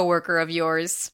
coworker of yours.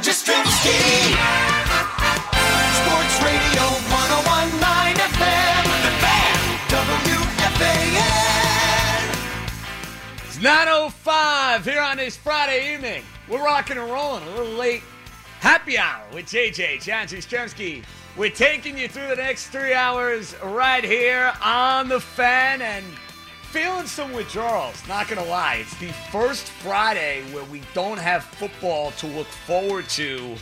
John Jastremski. Sports Radio 1019 FM. The Fan. WFAN. It's 9.05 here on this Friday evening. We're rocking and rolling a little late. Happy hour with JJ, John Jastremski. We're taking you through the next three hours right here on the fan and feeling some withdrawals. Not to lie. It's the first Friday where we don't have football to look forward to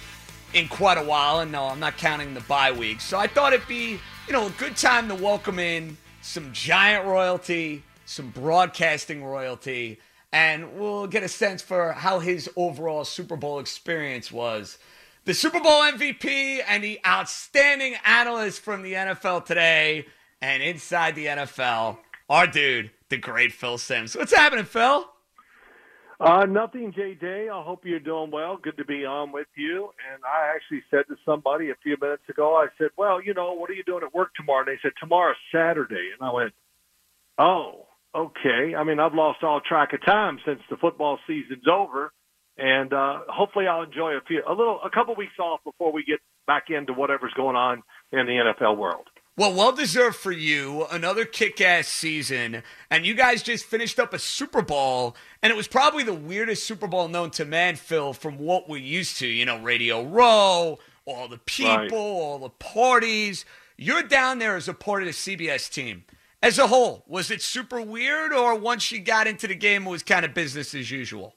in quite a while. And no, I'm not counting the bye week. So I thought it'd be, you know, a good time to welcome in some giant royalty, some broadcasting royalty, and we'll get a sense for how his overall Super Bowl experience was. The Super Bowl MVP and the outstanding analyst from the NFL today and inside the NFL, our dude, the great Phil Simms. What's happening, Phil? Uh, nothing, JJ. I hope you're doing well. Good to be on with you. And I actually said to somebody a few minutes ago, I said, well, you know, what are you doing at work tomorrow? And they said, tomorrow's Saturday. And I went, oh, okay. I mean, I've lost all track of time since the football season's over. And uh, hopefully I'll enjoy a few, a little, a couple weeks off before we get back into whatever's going on in the NFL world. Well, well deserved for you. Another kick ass season. And you guys just finished up a Super Bowl. And it was probably the weirdest Super Bowl known to man, Phil, from what we're used to. You know, Radio Row, all the people, Right. all the parties. You're down there as a part of the CBS team. As a whole, was it super weird, or once you got into the game, it was kind of business as usual?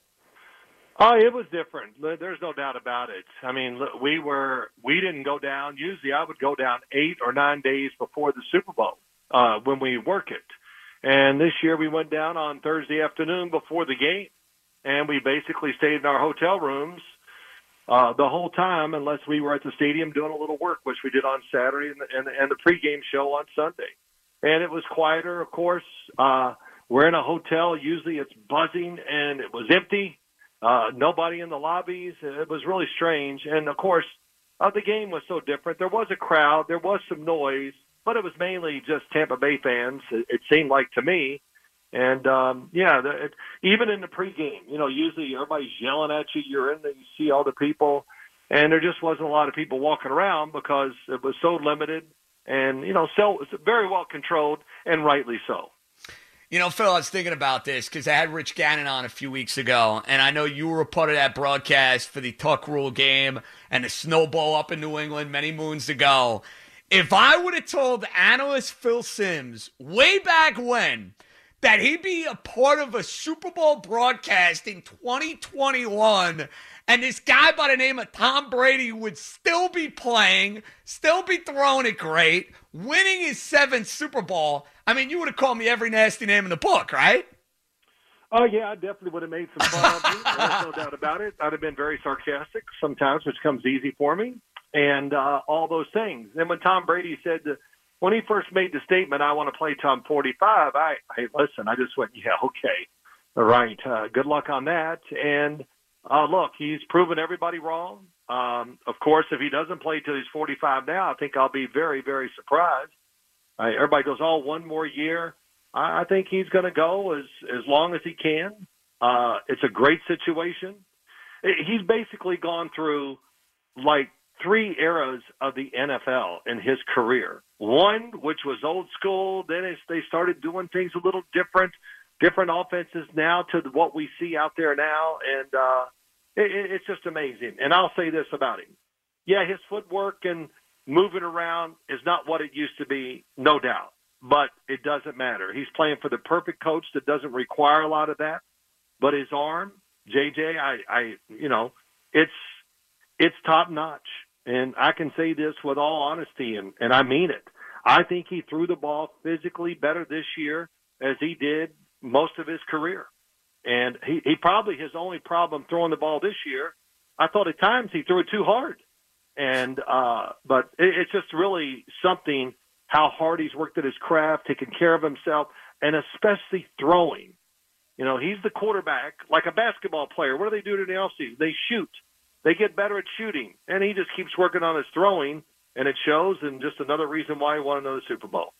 Oh, it was different. There's no doubt about it. I mean, we were we didn't go down. Usually, I would go down eight or nine days before the Super Bowl uh, when we work it. And this year, we went down on Thursday afternoon before the game, and we basically stayed in our hotel rooms uh, the whole time, unless we were at the stadium doing a little work, which we did on Saturday and the, and, and the pregame show on Sunday. And it was quieter, of course. Uh, we're in a hotel. Usually, it's buzzing, and it was empty uh, nobody in the lobbies. It was really strange. And of course, uh, the game was so different. There was a crowd, there was some noise, but it was mainly just Tampa Bay fans. It, it seemed like to me. And um, yeah, the, it, even in the pregame, you know, usually everybody's yelling at you. You're in there, you see all the people, and there just wasn't a lot of people walking around because it was so limited and you know, so very well controlled, and rightly so. You know, Phil, I was thinking about this because I had Rich Gannon on a few weeks ago, and I know you were a part of that broadcast for the Tuck Rule game and the snowball up in New England many moons ago. If I would have told analyst Phil Simms way back when that he'd be a part of a Super Bowl broadcast in 2021 and this guy by the name of Tom Brady would still be playing, still be throwing it great, winning his seventh Super Bowl, I mean, you would have called me every nasty name in the book, right? Oh yeah, I definitely would have made some fun of you. There's no doubt about it. I'd have been very sarcastic sometimes, which comes easy for me, and uh, all those things. And when Tom Brady said that when he first made the statement, "I want to play Tom 45," I, hey, listen, I just went, "Yeah, okay, all right. Uh, good luck on that." And uh, look, he's proven everybody wrong. Um, of course, if he doesn't play till he's 45 now, I think I'll be very, very surprised. Uh, everybody goes, "Oh, one more year." I I think he's going to go as as long as he can. Uh, it's a great situation. He's basically gone through like three eras of the NFL in his career. One, which was old school, then it's, they started doing things a little different, different offenses now to what we see out there now, and uh, it, it's just amazing. And I'll say this about him: yeah, his footwork and moving around is not what it used to be, no doubt. But it doesn't matter. He's playing for the perfect coach that doesn't require a lot of that. But his arm, JJ, I, I, you know, it's it's top notch. And I can say this with all honesty, and, and I mean it. I think he threw the ball physically better this year as he did most of his career. And he, he probably his only problem throwing the ball this year. I thought at times he threw it too hard. And uh but it, it's just really something how hard he's worked at his craft, taking care of himself, and especially throwing. You know, he's the quarterback, like a basketball player. What do they do in the offseason? They shoot. They get better at shooting, and he just keeps working on his throwing, and it shows. And just another reason why he won another Super Bowl.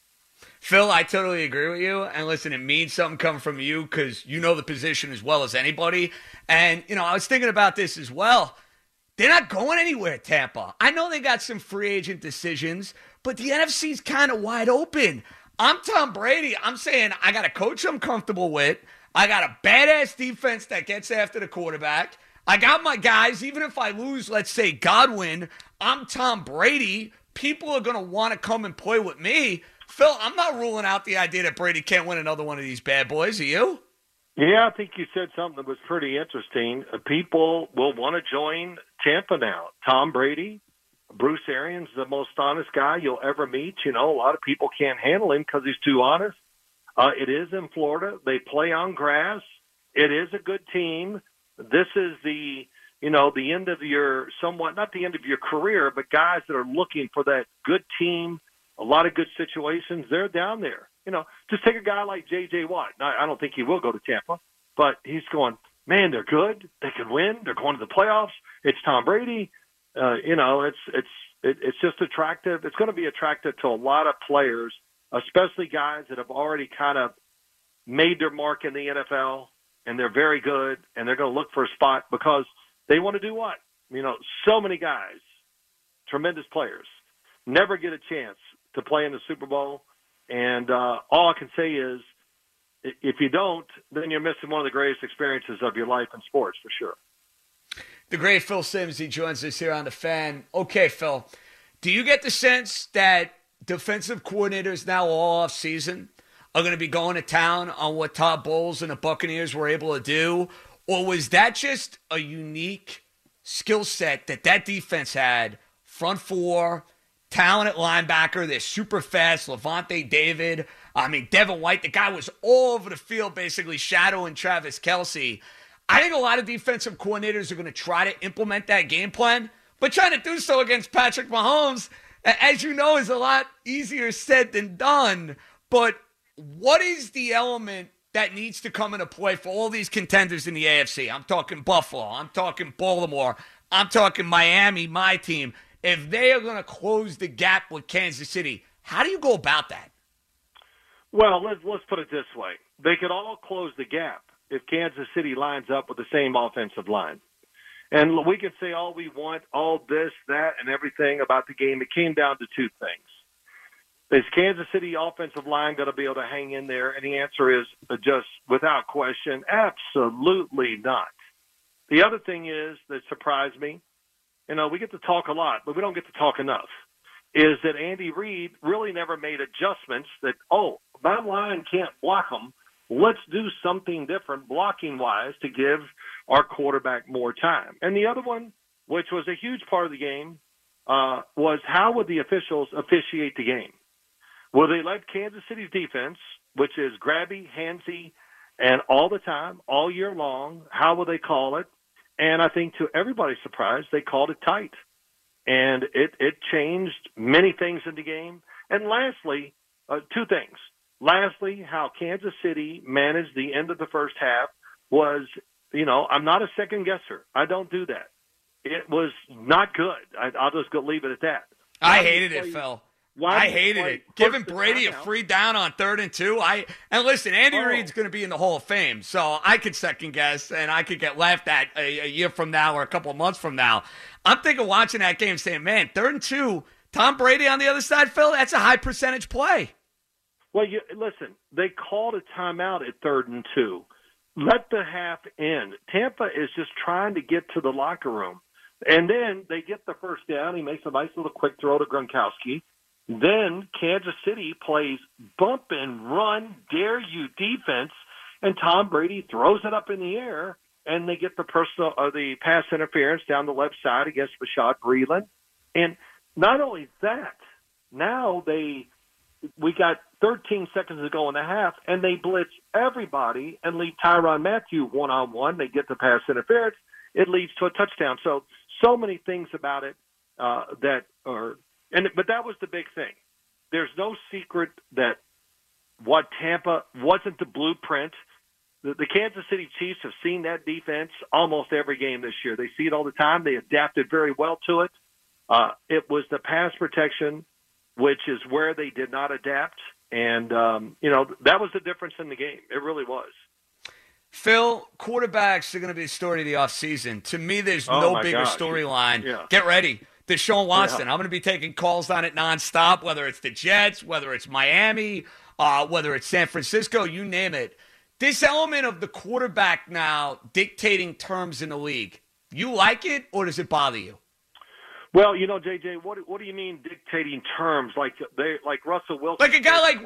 Phil, I totally agree with you. And listen, it means something coming from you because you know the position as well as anybody. And, you know, I was thinking about this as well. They're not going anywhere, Tampa. I know they got some free agent decisions, but the NFC's kind of wide open. I'm Tom Brady. I'm saying I got a coach I'm comfortable with. I got a badass defense that gets after the quarterback. I got my guys. Even if I lose, let's say Godwin, I'm Tom Brady. People are going to want to come and play with me. Phil, I'm not ruling out the idea that Brady can't win another one of these bad boys. Are you? Yeah, I think you said something that was pretty interesting. Uh, People will want to join Tampa now. Tom Brady, Bruce Arians, the most honest guy you'll ever meet. You know, a lot of people can't handle him because he's too honest. Uh, it is in Florida. They play on grass. It is a good team. This is the, you know, the end of your somewhat, not the end of your career, but guys that are looking for that good team, a lot of good situations. They're down there. You know, just take a guy like J.J. Watt. Now, I don't think he will go to Tampa, but he's going, man, they're good. They can win. They're going to the playoffs. It's Tom Brady. Uh, you know, it's it's it, it's just attractive. It's going to be attractive to a lot of players, especially guys that have already kind of made their mark in the NFL and they're very good and they're going to look for a spot because they want to do what? You know, so many guys, tremendous players, never get a chance to play in the Super Bowl. And uh, all I can say is, if you don't, then you're missing one of the greatest experiences of your life in sports for sure. The great Phil Simms, he joins us here on the fan. Okay, Phil, do you get the sense that defensive coordinators now all off season are going to be going to town on what Todd Bowles and the Buccaneers were able to do? Or was that just a unique skill set that that defense had? Front four, talented linebacker. They're super fast. Lavonte David. I mean, Devin White. The guy was all over the field, basically shadowing Travis Kelce. I think a lot of defensive coordinators are going to try to implement that game plan, but trying to do so against Patrick Mahomes, as you know, is a lot easier said than done. But what is the element that needs to come into play for all these contenders in the AFC? I'm talking Buffalo. I'm talking Baltimore. I'm talking Miami, my team. If they are going to close the gap with Kansas City, how do you go about that? Well, let's let's put it this way: they could all close the gap if Kansas City lines up with the same offensive line. And we can say all we want, all this, that, and everything about the game. It came down to two things. Is Kansas City offensive line going to be able to hang in there? And the answer is uh, just without question, absolutely not. The other thing is that surprised me. You know, we get to talk a lot, but we don't get to talk enough. Is that Andy Reid really never made adjustments that, oh, my line can't block them. Let's do something different blocking wise to give our quarterback more time. And the other one, which was a huge part of the game, uh, was how would the officials officiate the game? Will they let Kansas City's defense, which is grabby, handsy, and all the time, all year long, how will they call it? And I think to everybody's surprise, they called it tight. And it, it changed many things in the game. And lastly, uh, two things. Lastly, how Kansas City managed the end of the first half was, you know, I'm not a second guesser. I don't do that. It was not good. I, I'll just go leave it at that. I Why do you hated it, Phil. why I hated it. Giving Brady a free down on third and two. I and listen, Andy Oh. Reid's going to be in the Hall of Fame, so I could second guess and I could get laughed at a, a year from now or a couple of months from now. I'm thinking watching that game, saying, "Man, third and two, Tom Brady on the other side, Phil. That's a high percentage play." Well, you listen. They called a timeout at third and two. let the half end. Tampa is just trying to get to the locker room. And then they get the first down. He makes a nice little quick throw to Gronkowski. Then Kansas City plays bump and run, dare you defense, and Tom Brady throws it up in the air, and they get the personal or the pass interference down the left side against Bashaud Breeland. And not only that, now they we got 13 seconds to go in the half, and they blitz everybody and leave Tyrann Mathieu one on one. They get the pass interference. It leads to a touchdown. So so many things about it uh, that are and but that was the big thing. There's no secret that what Tampa wasn't the blueprint. The, the Kansas City Chiefs have seen that defense almost every game this year. They see it all the time. They adapted very well to it. Uh, it was the pass protection, which is where they did not adapt, and um, you know that was the difference in the game. It really was. Phil, quarterbacks are going to be the story of the offseason. To me, there's Oh, no bigger storyline. Yeah. Get ready. Deshaun Watson. Yeah. I'm going to be taking calls on it nonstop, whether it's the Jets, whether it's Miami, uh, whether it's San Francisco, you name it. This element of the quarterback now dictating terms in the league, you like it or does it bother you? Well, you know, JJ, what what do you mean dictating terms like they like Russell Wilson? Like a guy like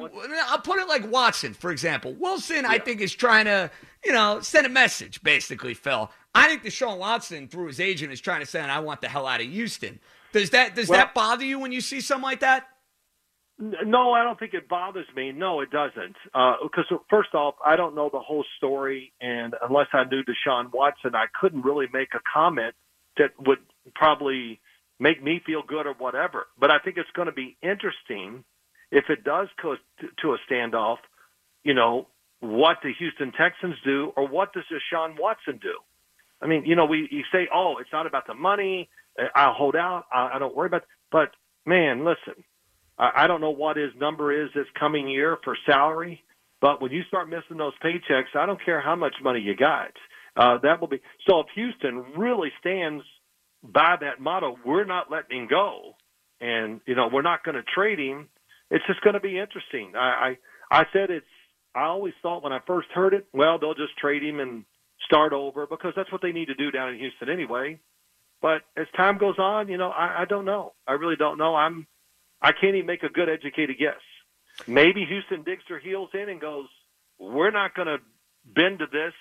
I'll put it like Watson, for example. Wilson, I think, is trying to, you know, send a message, basically, Phil. I think Deshaun Watson, through his agent, is trying to say, I want the hell out of Houston. Does that does Well- that bother you when you see something like that? No, I don't think it bothers me. No, it doesn't. Uh, because uh, first off, I don't know the whole story, and unless I knew Deshaun Watson, I couldn't really make a comment that would probably make me feel good or whatever. But I think it's going to be interesting if it does go to, a standoff. You know what the Houston Texans do, or what does Deshaun Watson do? I mean, you know, we you say, oh, it's not about the money. uh, I'll hold out. I, I don't worry about. But man, listen. I I don't know what his number is this coming year for salary, but when you start missing those paychecks, I don't care how much money you got. Uh, that will be so. If Houston really stands by that motto, we're not letting him go, and you know we're not going to trade him. It's just going to be interesting. I, I I said it's. I always thought when I first heard it, well, they'll just trade him and start over because that's what they need to do down in Houston anyway. But as time goes on, you know, I, I don't know. I really don't know. I'm I can't even make a good educated guess. Maybe Houston digs their heels in and goes, "We're not going to bend to this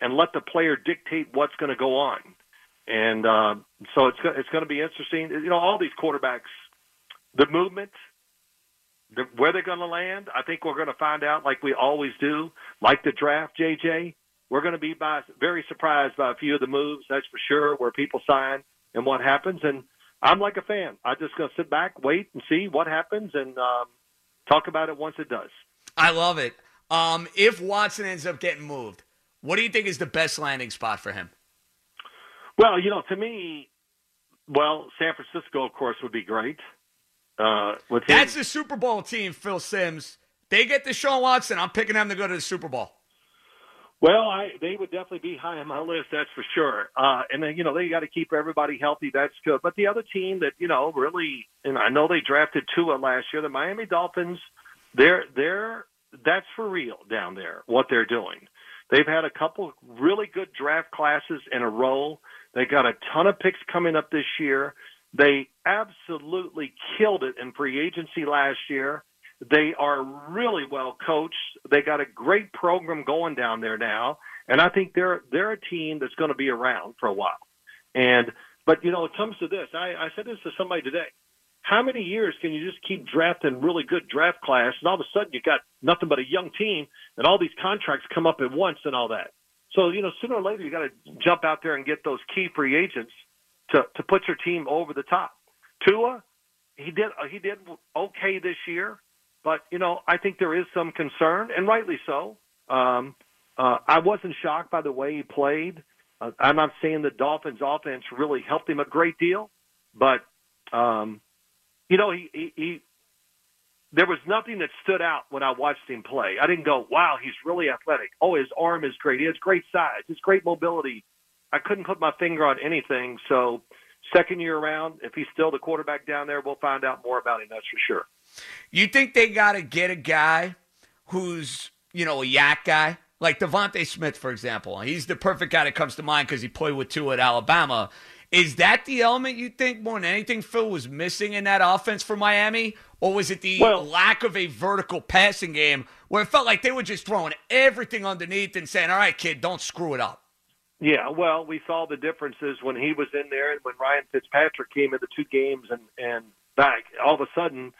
and let the player dictate what's going to go on." And uh, so it's it's going to be interesting. You know, all these quarterbacks, the movement, the, where they're going to land. I think we're going to find out, like we always do, like the draft. JJ, we're going to be by, very surprised by a few of the moves. That's for sure. Where people sign and what happens, and I'm like a fan. I'm just going to sit back, wait, and see what happens, and um, talk about it once it does. I love it. Um, if Watson ends up getting moved, what do you think is the best landing spot for him? Well, you know, to me, well, San Francisco, of course, would be great. Uh, That's the Super Bowl team, Phil Simms. They get the Deshaun Watson. I'm picking them to go to the Super Bowl. Well, I they would definitely be high on my list, that's for sure. Uh, and then you know they got to keep everybody healthy. That's good. But the other team that you know really, and I know they drafted Tua last year, the Miami Dolphins. They're they're that's for real down there. What they're doing, they've had a couple really good draft classes in a row. They got a ton of picks coming up this year. They absolutely killed it in free agency last year. They are really well coached. They got a great program going down there now, and I think they're they're a team that's going to be around for a while. And but you know, it comes to this. I, I said this to somebody today. How many years can you just keep drafting really good draft class, and all of a sudden you got nothing but a young team, and all these contracts come up at once and all that? So you know, sooner or later you got to jump out there and get those key free agents to to put your team over the top. Tua, he did he did okay this year, but you know I think there is some concern, and rightly so. Um, uh, I wasn't shocked by the way he played. Uh, I'm not saying the Dolphins' offense really helped him a great deal, but um, you know he, he he there was nothing that stood out when I watched him play. I didn't go, "Wow, he's really athletic." Oh, his arm is great. He has great size. His great mobility. I couldn't put my finger on anything. So, second year around, if he's still the quarterback down there, we'll find out more about him. That's for sure. You think they got to get a guy who's, you know, a YAC guy? like DeVonta Smith, for example. He's the perfect guy that comes to mind because he played with Tua at Alabama. Is that the element you think more than anything Phil was missing in that offense for Miami? Or was it the Well- lack of a vertical passing game where it felt like they were just throwing everything underneath and saying, all right, kid, don't screw it up? Yeah, well, we saw the differences when he was in there and when Ryan Fitzpatrick came in the two games and and back. All of a sudden,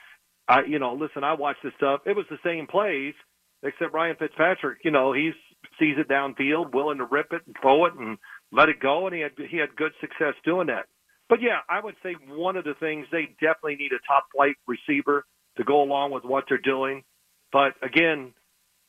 I you know, listen, I watched this stuff. It was the same plays, except Ryan Fitzpatrick. You know, he sees it downfield, willing to rip it and throw it and let it go, and he had he had good success doing that. But yeah, I would say one of the things they definitely need a top flight receiver to go along with what they're doing. But again,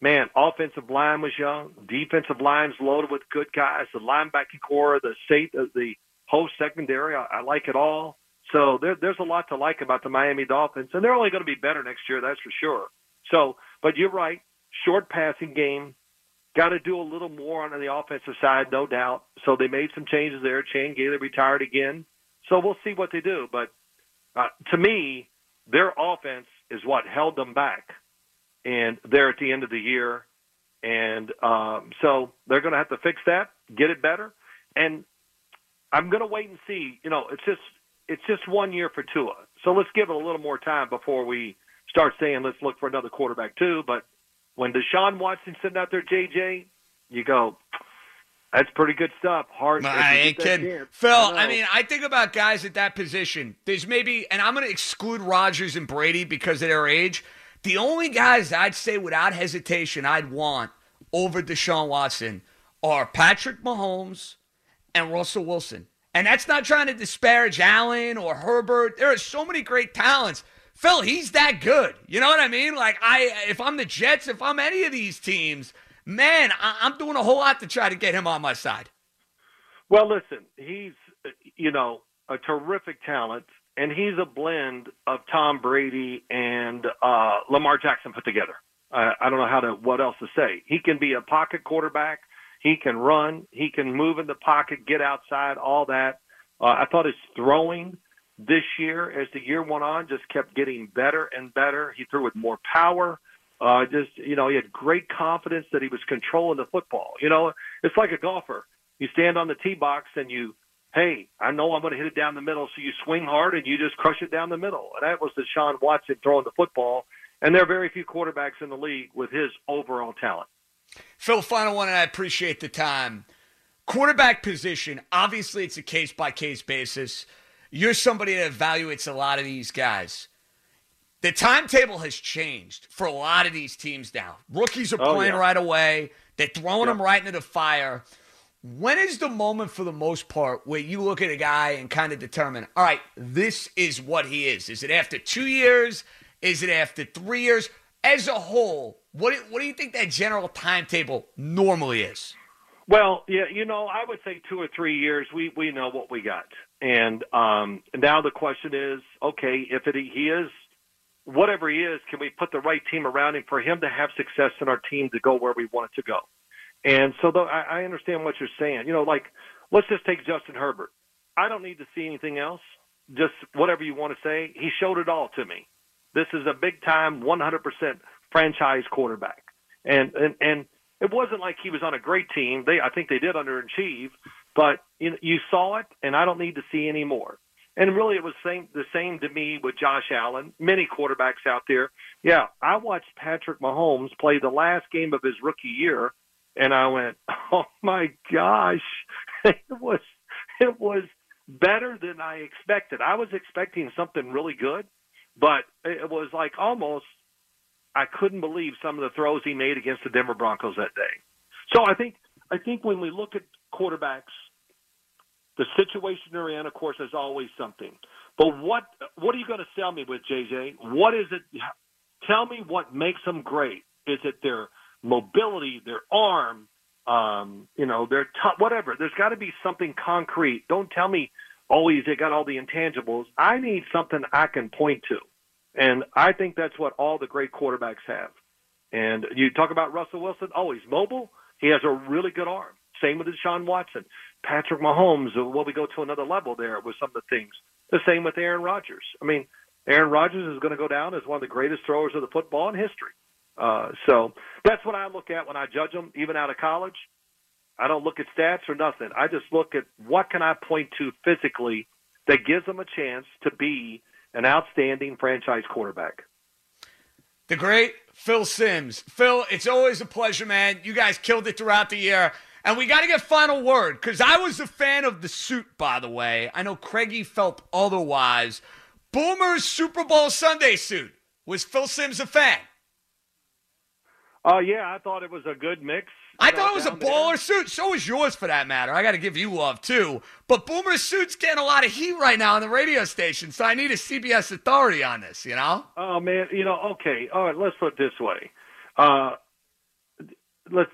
man, offensive line was young, defensive line's loaded with good guys, the linebacking corps, the state the whole secondary, I, I like it all. So there, there's a lot to like about the Miami Dolphins, and they're only going to be better next year, that's for sure. So, but you're right, short passing game, got to do a little more on the offensive side, no doubt. So they made some changes there. Chan Gailey retired again, so we'll see what they do. But uh, to me, their offense is what held them back and they're at the end of the year, and um, so they're going to have to fix that, get it better, and I'm going to wait and see. You know, it's just it's just one year for Tua, so let's give it a little more time before we start saying let's look for another quarterback too. But when Deshaun Watson sitting out there, JJ, you go. That's pretty good stuff. Hard. I ain't kidding. Phil, I I, mean, I think about guys at that position. There's maybe, and I'm going to exclude Rodgers and Brady because of their age. The only guys I'd say without hesitation I'd want over Deshaun Watson are Patrick Mahomes and Russell Wilson. And that's not trying to disparage Allen or Herbert. There are so many great talents. Phil, he's that good. You know what I mean? Like I if I'm the Jets, if I'm any of these teams, man, I- I'm doing a whole lot to try to get him on my side. Well, listen, he's you know a terrific talent, and he's a blend of Tom Brady and uh, Lamar Jackson put together. I, I don't know how to what else to say. He can be a pocket quarterback. He can run. He can move in the pocket, get outside, all that. Uh, I thought his throwing this year, as the year went on, just kept getting better and better. He threw with more power. Uh, just you know, he had great confidence that he was controlling the football. You know, it's like a golfer. You stand on the tee box and you, hey, I know I'm going to hit it down the middle, so you swing hard and you just crush it down the middle. And that was the Sean Watson throwing the football. And there are very few quarterbacks in the league with his overall talent. Phil, final one, and I appreciate the time. Quarterback position, obviously, it's a case by case basis. You're somebody that evaluates a lot of these guys. The timetable has changed for a lot of these teams now. Rookies are Oh, playing yeah. right away, they're throwing Yep. them right into the fire. When is the moment, for the most part, where you look at a guy and kind of determine, all right, this is what he is? Is it after two years? Is it after three years? As a whole, what do, what do you think that general timetable normally is? Well, yeah, you know, I would say two or three years. We we know what we got, and um, now the question is, okay, if it, he is whatever he is, can we put the right team around him for him to have success in our team to go where we want it to go? And so, though, I, I understand what you're saying. You know, like let's just take Justin Herbert. I don't need to see anything else. Just whatever you want to say. He showed it all to me. This is a big time, 100% franchise quarterback, and and and it wasn't like he was on a great team. They, I think they did underachieve, but you, you saw it, and I don't need to see any more. And really, it was same, the same to me with Josh Allen. Many quarterbacks out there. Yeah, I watched Patrick Mahomes play the last game of his rookie year, and I went, "Oh my gosh, it was it was better than I expected. I was expecting something really good, but it was like almost I couldn't believe some of the throws he made against the Denver Broncos that day. So I think I think when we look at quarterbacks, the situation they're in, of course, is always something. But what what are you going to sell me with, JJ? What is it? Tell me what makes them great. Is it their mobility, their arm, um, you know, their t- whatever? There's got to be something concrete. Don't tell me always they got all the intangibles. I need something I can point to. And I think that's what all the great quarterbacks have. And you talk about Russell Wilson. Oh, he's mobile. He has a really good arm. Same with Deshaun Watson. Patrick Mahomes, uh, well, we go to another level there with some of the things. The same with Aaron Rodgers. I mean, Aaron Rodgers is going to go down as one of the greatest throwers of the football in history. Uh, so that's what I look at when I judge them, even out of college. I don't look at stats or nothing. I just look at what can I point to physically that gives them a chance to be an outstanding franchise quarterback. The great Phil Simms. Phil, it's always a pleasure, man. You guys killed it throughout the year. And we got to get final word because I was a fan of the suit, by the way. I know Craigie felt otherwise. Boomer's Super Bowl Sunday suit. Was Phil Simms a fan? Oh, uh, yeah, I thought it was a good mix. I thought it was a baller there. suit. So was yours, for that matter. I got to give you love too. But Boomer's suit's getting a lot of heat right now on the radio station, so I need a CBS authority on this. You know? Oh man, you know. Okay, all right. Let's put it this way. Uh, let's.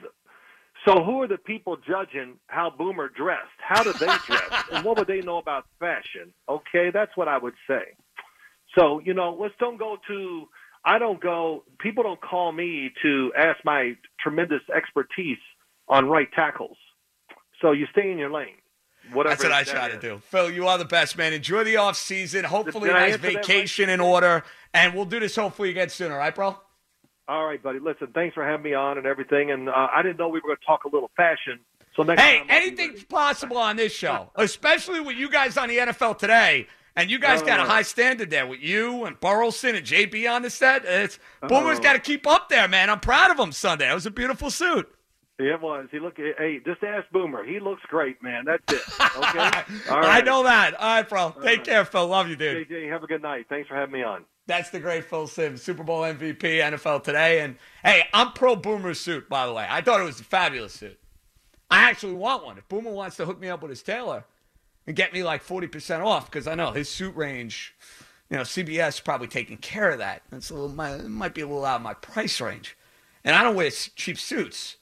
So who are the people judging how Boomer dressed? How did they dress? and what would they know about fashion? Okay, that's what I would say. So you know, let's don't go to I don't go. People don't call me to ask my tremendous expertise on right tackles. So you stay in your lane. Whatever That's what I try is. to do. Phil, you are the best, man. Enjoy the off season. Hopefully, nice vacation in order, and we'll do this hopefully again soon. All right, bro. All right, buddy. Listen, thanks for having me on and everything. And uh, I didn't know we were going to talk a little fashion. So next hey, anything's possible on this show, especially with you guys on the NFL today. And you guys got a high standard there with you and Burleson and JB on the set. It's Boomer's got to keep up there, man. I'm proud of him Sunday. It was a beautiful suit. It was. He look. Hey, just ask Boomer. He looks great, man. That's it. Okay. All right. I know that. All right, bro. Take right. care, Phil. Love you, dude. JJ, have a good night. Thanks for having me on. That's the great Phil Simms, Super Bowl MVP, NFL today. And hey, I'm pro Boomer suit, by the way. I thought it was a fabulous suit. I actually want one. If Boomer wants to hook me up with his tailor, and get me like 40% off because I know his suit range, you know, CBS probably taking care of that. It's a little, might, might be a little out of my price range. And I don't wear cheap suits,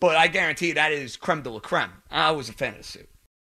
but I guarantee that is creme de la creme. I was a fan of the suit.